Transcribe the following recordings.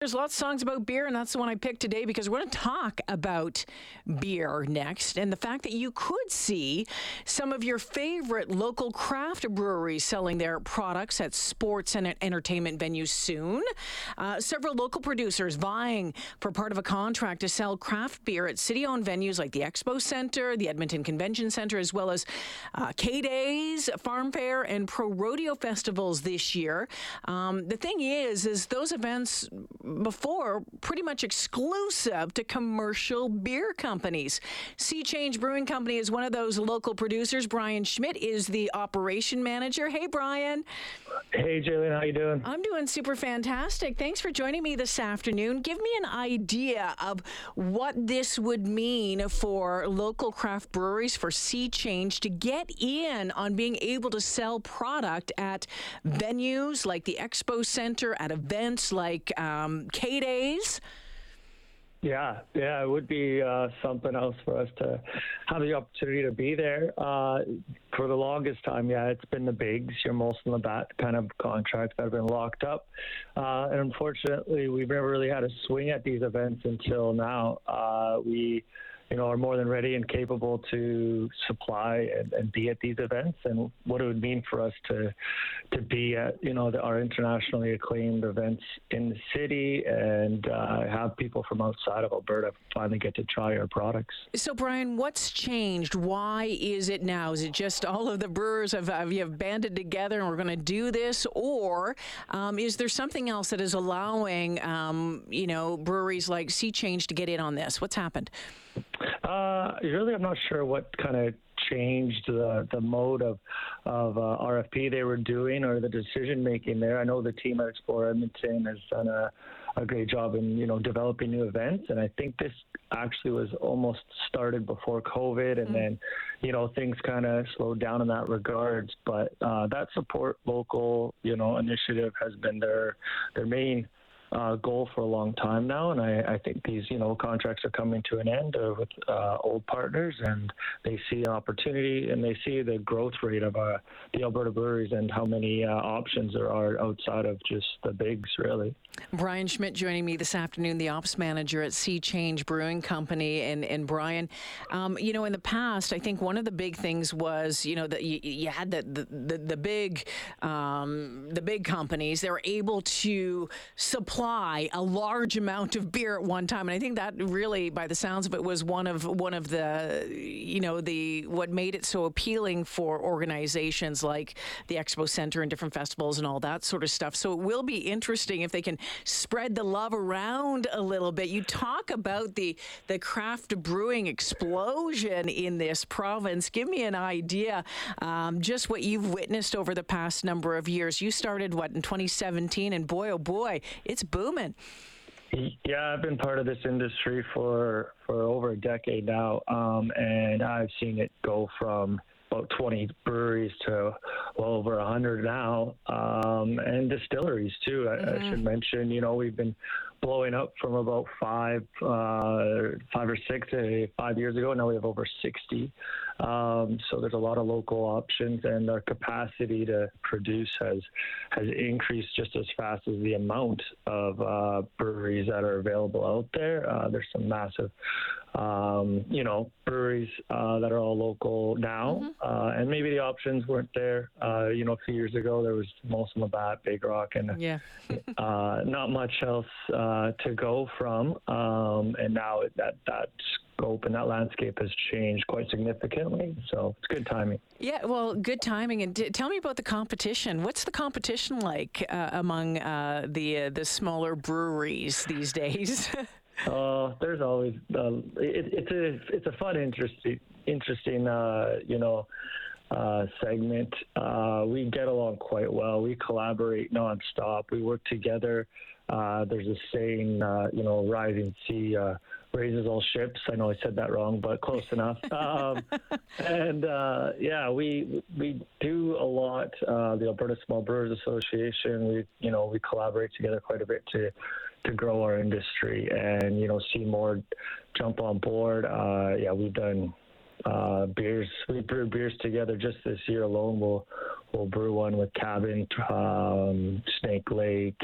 There's lots of songs about beer, and that's the one I picked today because we're going to talk about beer next and the fact that you could see some of your favorite local craft breweries selling their products at sports and at entertainment venues soon. Uh, several local producers vying for part of a contract to sell craft beer at city owned venues like the Expo Center, the Edmonton Convention Center, as well as uh, K Days, Farm Fair, and Pro Rodeo festivals this year. Um, the thing is, is those events before pretty much exclusive to commercial beer companies. Sea Change Brewing Company is one of those local producers. Brian Schmidt is the operation manager. Hey, Brian. Hey, Jillian, how you doing? I'm doing super fantastic. Thanks for joining me this afternoon. Give me an idea of what this would mean for local craft breweries for Sea Change to get in on being able to sell product at venues like the Expo Center, at events like um, K Days. Yeah, yeah, it would be uh, something else for us to have the opportunity to be there. Uh, for the longest time, yeah, it's been the bigs, your Molson Labatt kind of contracts that have been locked up. Uh, and unfortunately, we've never really had a swing at these events until now. Uh, we you know, are more than ready and capable to supply and, and, be at these events, and what it would mean for us to to be at, you know, the, our internationally acclaimed events in the city and uh, have people from outside of Alberta finally get to try our products. So, Brian, what's changed? Why is it now? Is it just all of the brewers have, have have banded together and we're going to do this, or um, is there something else that is allowing, um, you know, breweries like Sea Change to get in on this? What's happened? Uh, really, I'm not sure what kind of changed the the mode of of uh, RFP they were doing or the decision making there. I know the team at Explore Edmonton has done a, a great job in you know developing new events, and I think this actually was almost started before COVID, and mm-hmm. then you know things kind of slowed down in that regards. But uh, that support local you know initiative has been their their main uh, goal for a long time now, and I, I, think these you know contracts are coming to an end uh, with uh, old partners, and they see opportunity and they see the growth rate of uh, the Alberta breweries and how many uh, options there are outside of just the bigs, really. Brian Schmidt joining me this afternoon, the ops manager at Sea Change Brewing Company, and and Brian, um, you know, in the past, I think one of the big things was you know that you, you, had the the, the, the big um, the big companies they were able to supply supply a large amount of beer at one time, and I think that really, by the sounds of it, was one of one of the you know the what made it so appealing for organizations like the Expo Center and different festivals and all that sort of stuff. So it will be interesting if they can spread the love around a little bit. You talk about the the craft brewing explosion in this province. Give me an idea, um, just what you've witnessed over the past number of years. You started what in 2017, and boy, oh boy, it's booming. Yeah, I've been part of this industry for for over a decade now, um, and I've seen it go from about 20 breweries to well over 100 now, um, and distilleries too. I, mm-hmm. I, should mention, you know, we've been blowing up from about five, uh, five or six uh, five years ago. Now we have over 60. Um, so there's a lot of local options, and our capacity to produce has has increased just as fast as the amount of uh, breweries that are available out there. Uh, there's some massive, um, you know, breweries uh, that are all local now, mm-hmm. Uh, and maybe the options weren't there. Uh, you know, a few years ago there was Molson Labatt, Big Rock, and yeah. not much else to go from. Um, and now that that's scope and that landscape has changed quite significantly. So it's good timing. Yeah, well, good timing. And tell me about the competition. What's the competition like uh, among uh, the uh, the smaller breweries these days? uh, there's always uh, it, it's a it's a fun, interesting, interesting, uh, you know. Uh, segment. Uh, we get along quite well. We collaborate nonstop. We work together. Uh, there's a saying, you know, rising sea raises all ships. I know I said that wrong, but close enough. Um, and uh, yeah, we we do a lot. Uh, the Alberta Small Brewers Association. We you know we collaborate together quite a bit to to grow our industry and you know see more jump on board. Uh, yeah, we've done uh, beers. We brew beers together just this year alone. We'll we'll brew one with Cabin, um, Snake Lake,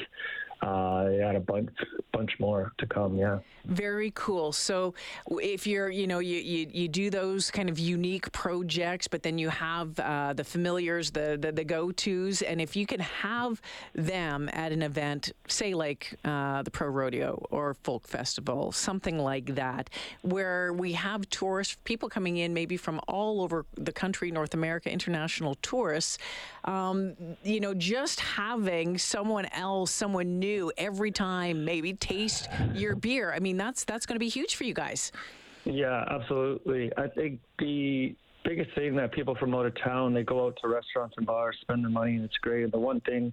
uh, they had a bunch bunch more to come. Yeah. Very cool. So if you're, you know, you, you, you do those kind of unique projects, but then you have uh, the familiars, the, the, the go tos, and if you can have them at an event, say like uh, the Pro Rodeo or Folk Festival, something like that, where we have tourists, people coming in maybe from all over the country, North America, international tourists, um, you know, just having someone else, someone new every time, maybe taste your beer. I mean, that's that's going to be huge for you guys. Yeah, absolutely. I think the biggest thing that people from out of town they go out to restaurants and bars, spend their money, and it's great. The one thing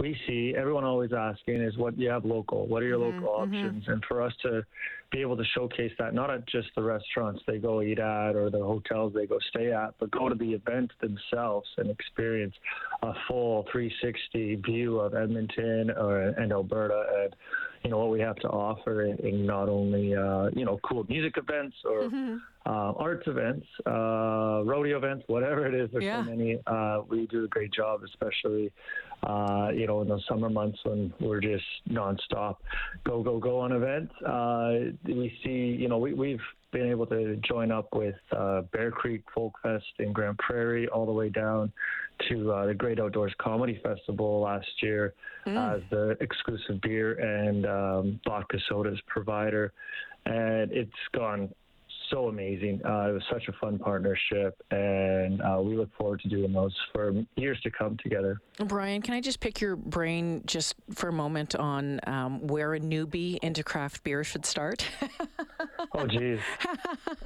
we see everyone always asking is what you have local. What are your mm-hmm, local mm-hmm. options? And for us to be able to showcase that not at just the restaurants they go eat at or the hotels they go stay at, but go to the event themselves and experience a full 360 view of Edmonton or, and Alberta and you know what we have to offer in, in not only uh, you know cool music events or mm-hmm. uh, arts events, uh, rodeo events, whatever it is. There's yeah. so many. Uh, we do a great job, especially uh, you know in the summer months when we're just nonstop, go go go on events. Uh, we see you know we, we've been able to join up with uh, Bear Creek Folk Fest in Grande Prairie all the way down to uh, the Great Outdoors Comedy Festival last year mm. as the exclusive beer and um, vodka sodas provider. And it's gone so amazing. Uh, it was such a fun partnership, and uh, we look forward to doing those for years to come together. Brian, can I just pick your brain just for a moment on um, where a newbie into craft beer should start? oh, geez.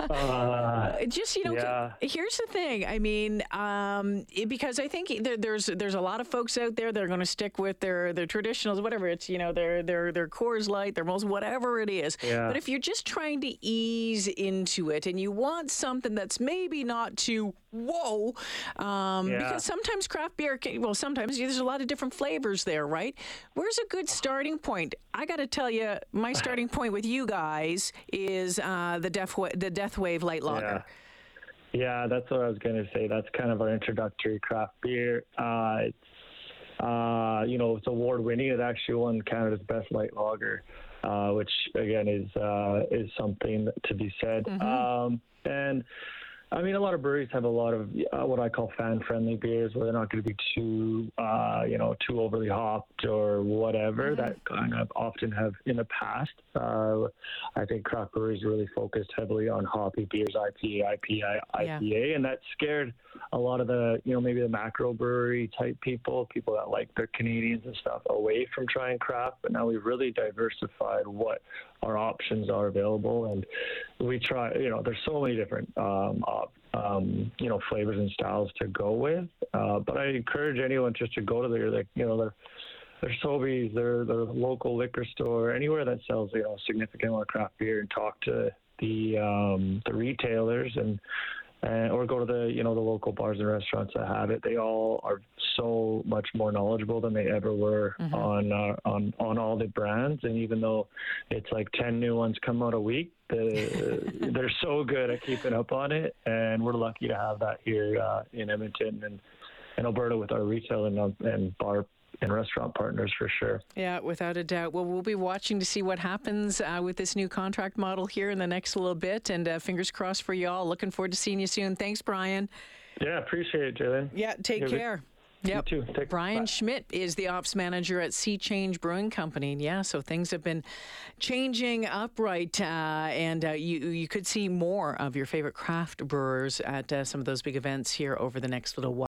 Uh, just you know, yeah. here's the thing. I mean, um, it, because I think there, there's there's a lot of folks out there that are going to stick with their their traditionals, whatever it's you know their their their Coors Light, their most whatever it is. Yeah. But if you're just trying to ease into it and you want something that's maybe not too whoa um, yeah. because sometimes craft beer can, well sometimes there's a lot of different flavors there right where's a good starting point i got to tell you my starting point with you guys is uh, the death the death wave light lager yeah. Yeah, that's what I was going to say. That's kind of our introductory craft beer. Uh, it's, uh, you know, it's award winning. It actually won Canada's best light lager uh, which again is uh, is something to be said. Mm-hmm. Um, and I mean, a lot of breweries have a lot of uh, what I call fan-friendly beers, where they're not going to be too, uh, you know, too overly hopped or whatever. Mm-hmm. That kind of often have in the past. Uh, I think craft breweries really focused heavily on hoppy beers, IPA, IPA, IPA, yeah. and that scared a lot of the, you know, maybe the macro brewery type people, people that like their Canadians and stuff, away from trying craft. But now we've really diversified what our options are available, and we try. You know, there's so many different um, um, you know flavors and styles to go with. Uh, but I encourage anyone just to go to their like you know their their Sobeys, their their local liquor store, anywhere that sells you know significant amount of craft beer, and talk to the um, the retailers and and, or go to the you know the local bars and restaurants that have it. They all are so much more knowledgeable than they ever were mm-hmm. on uh, on on all the brands. And even though it's like ten new ones come out a week, the, they're so good at keeping up on it. And we're lucky to have that here uh, in Edmonton and in Alberta with our retail and, and bar and restaurant partners for sure. Yeah, without a doubt. Well, we'll be watching to see what happens uh, with this new contract model here in the next little bit, and uh, fingers crossed for you all. Looking forward to seeing you soon. Thanks, Brian. Yeah, appreciate it, Jalen. Yeah, take care. Yep. You too. Take Brian Schmidt is the ops manager at Sea Change Brewing Company. Yeah, so things have been changing upright, uh, and uh, you you could see more of your favorite craft brewers at uh, some of those big events here over the next little while.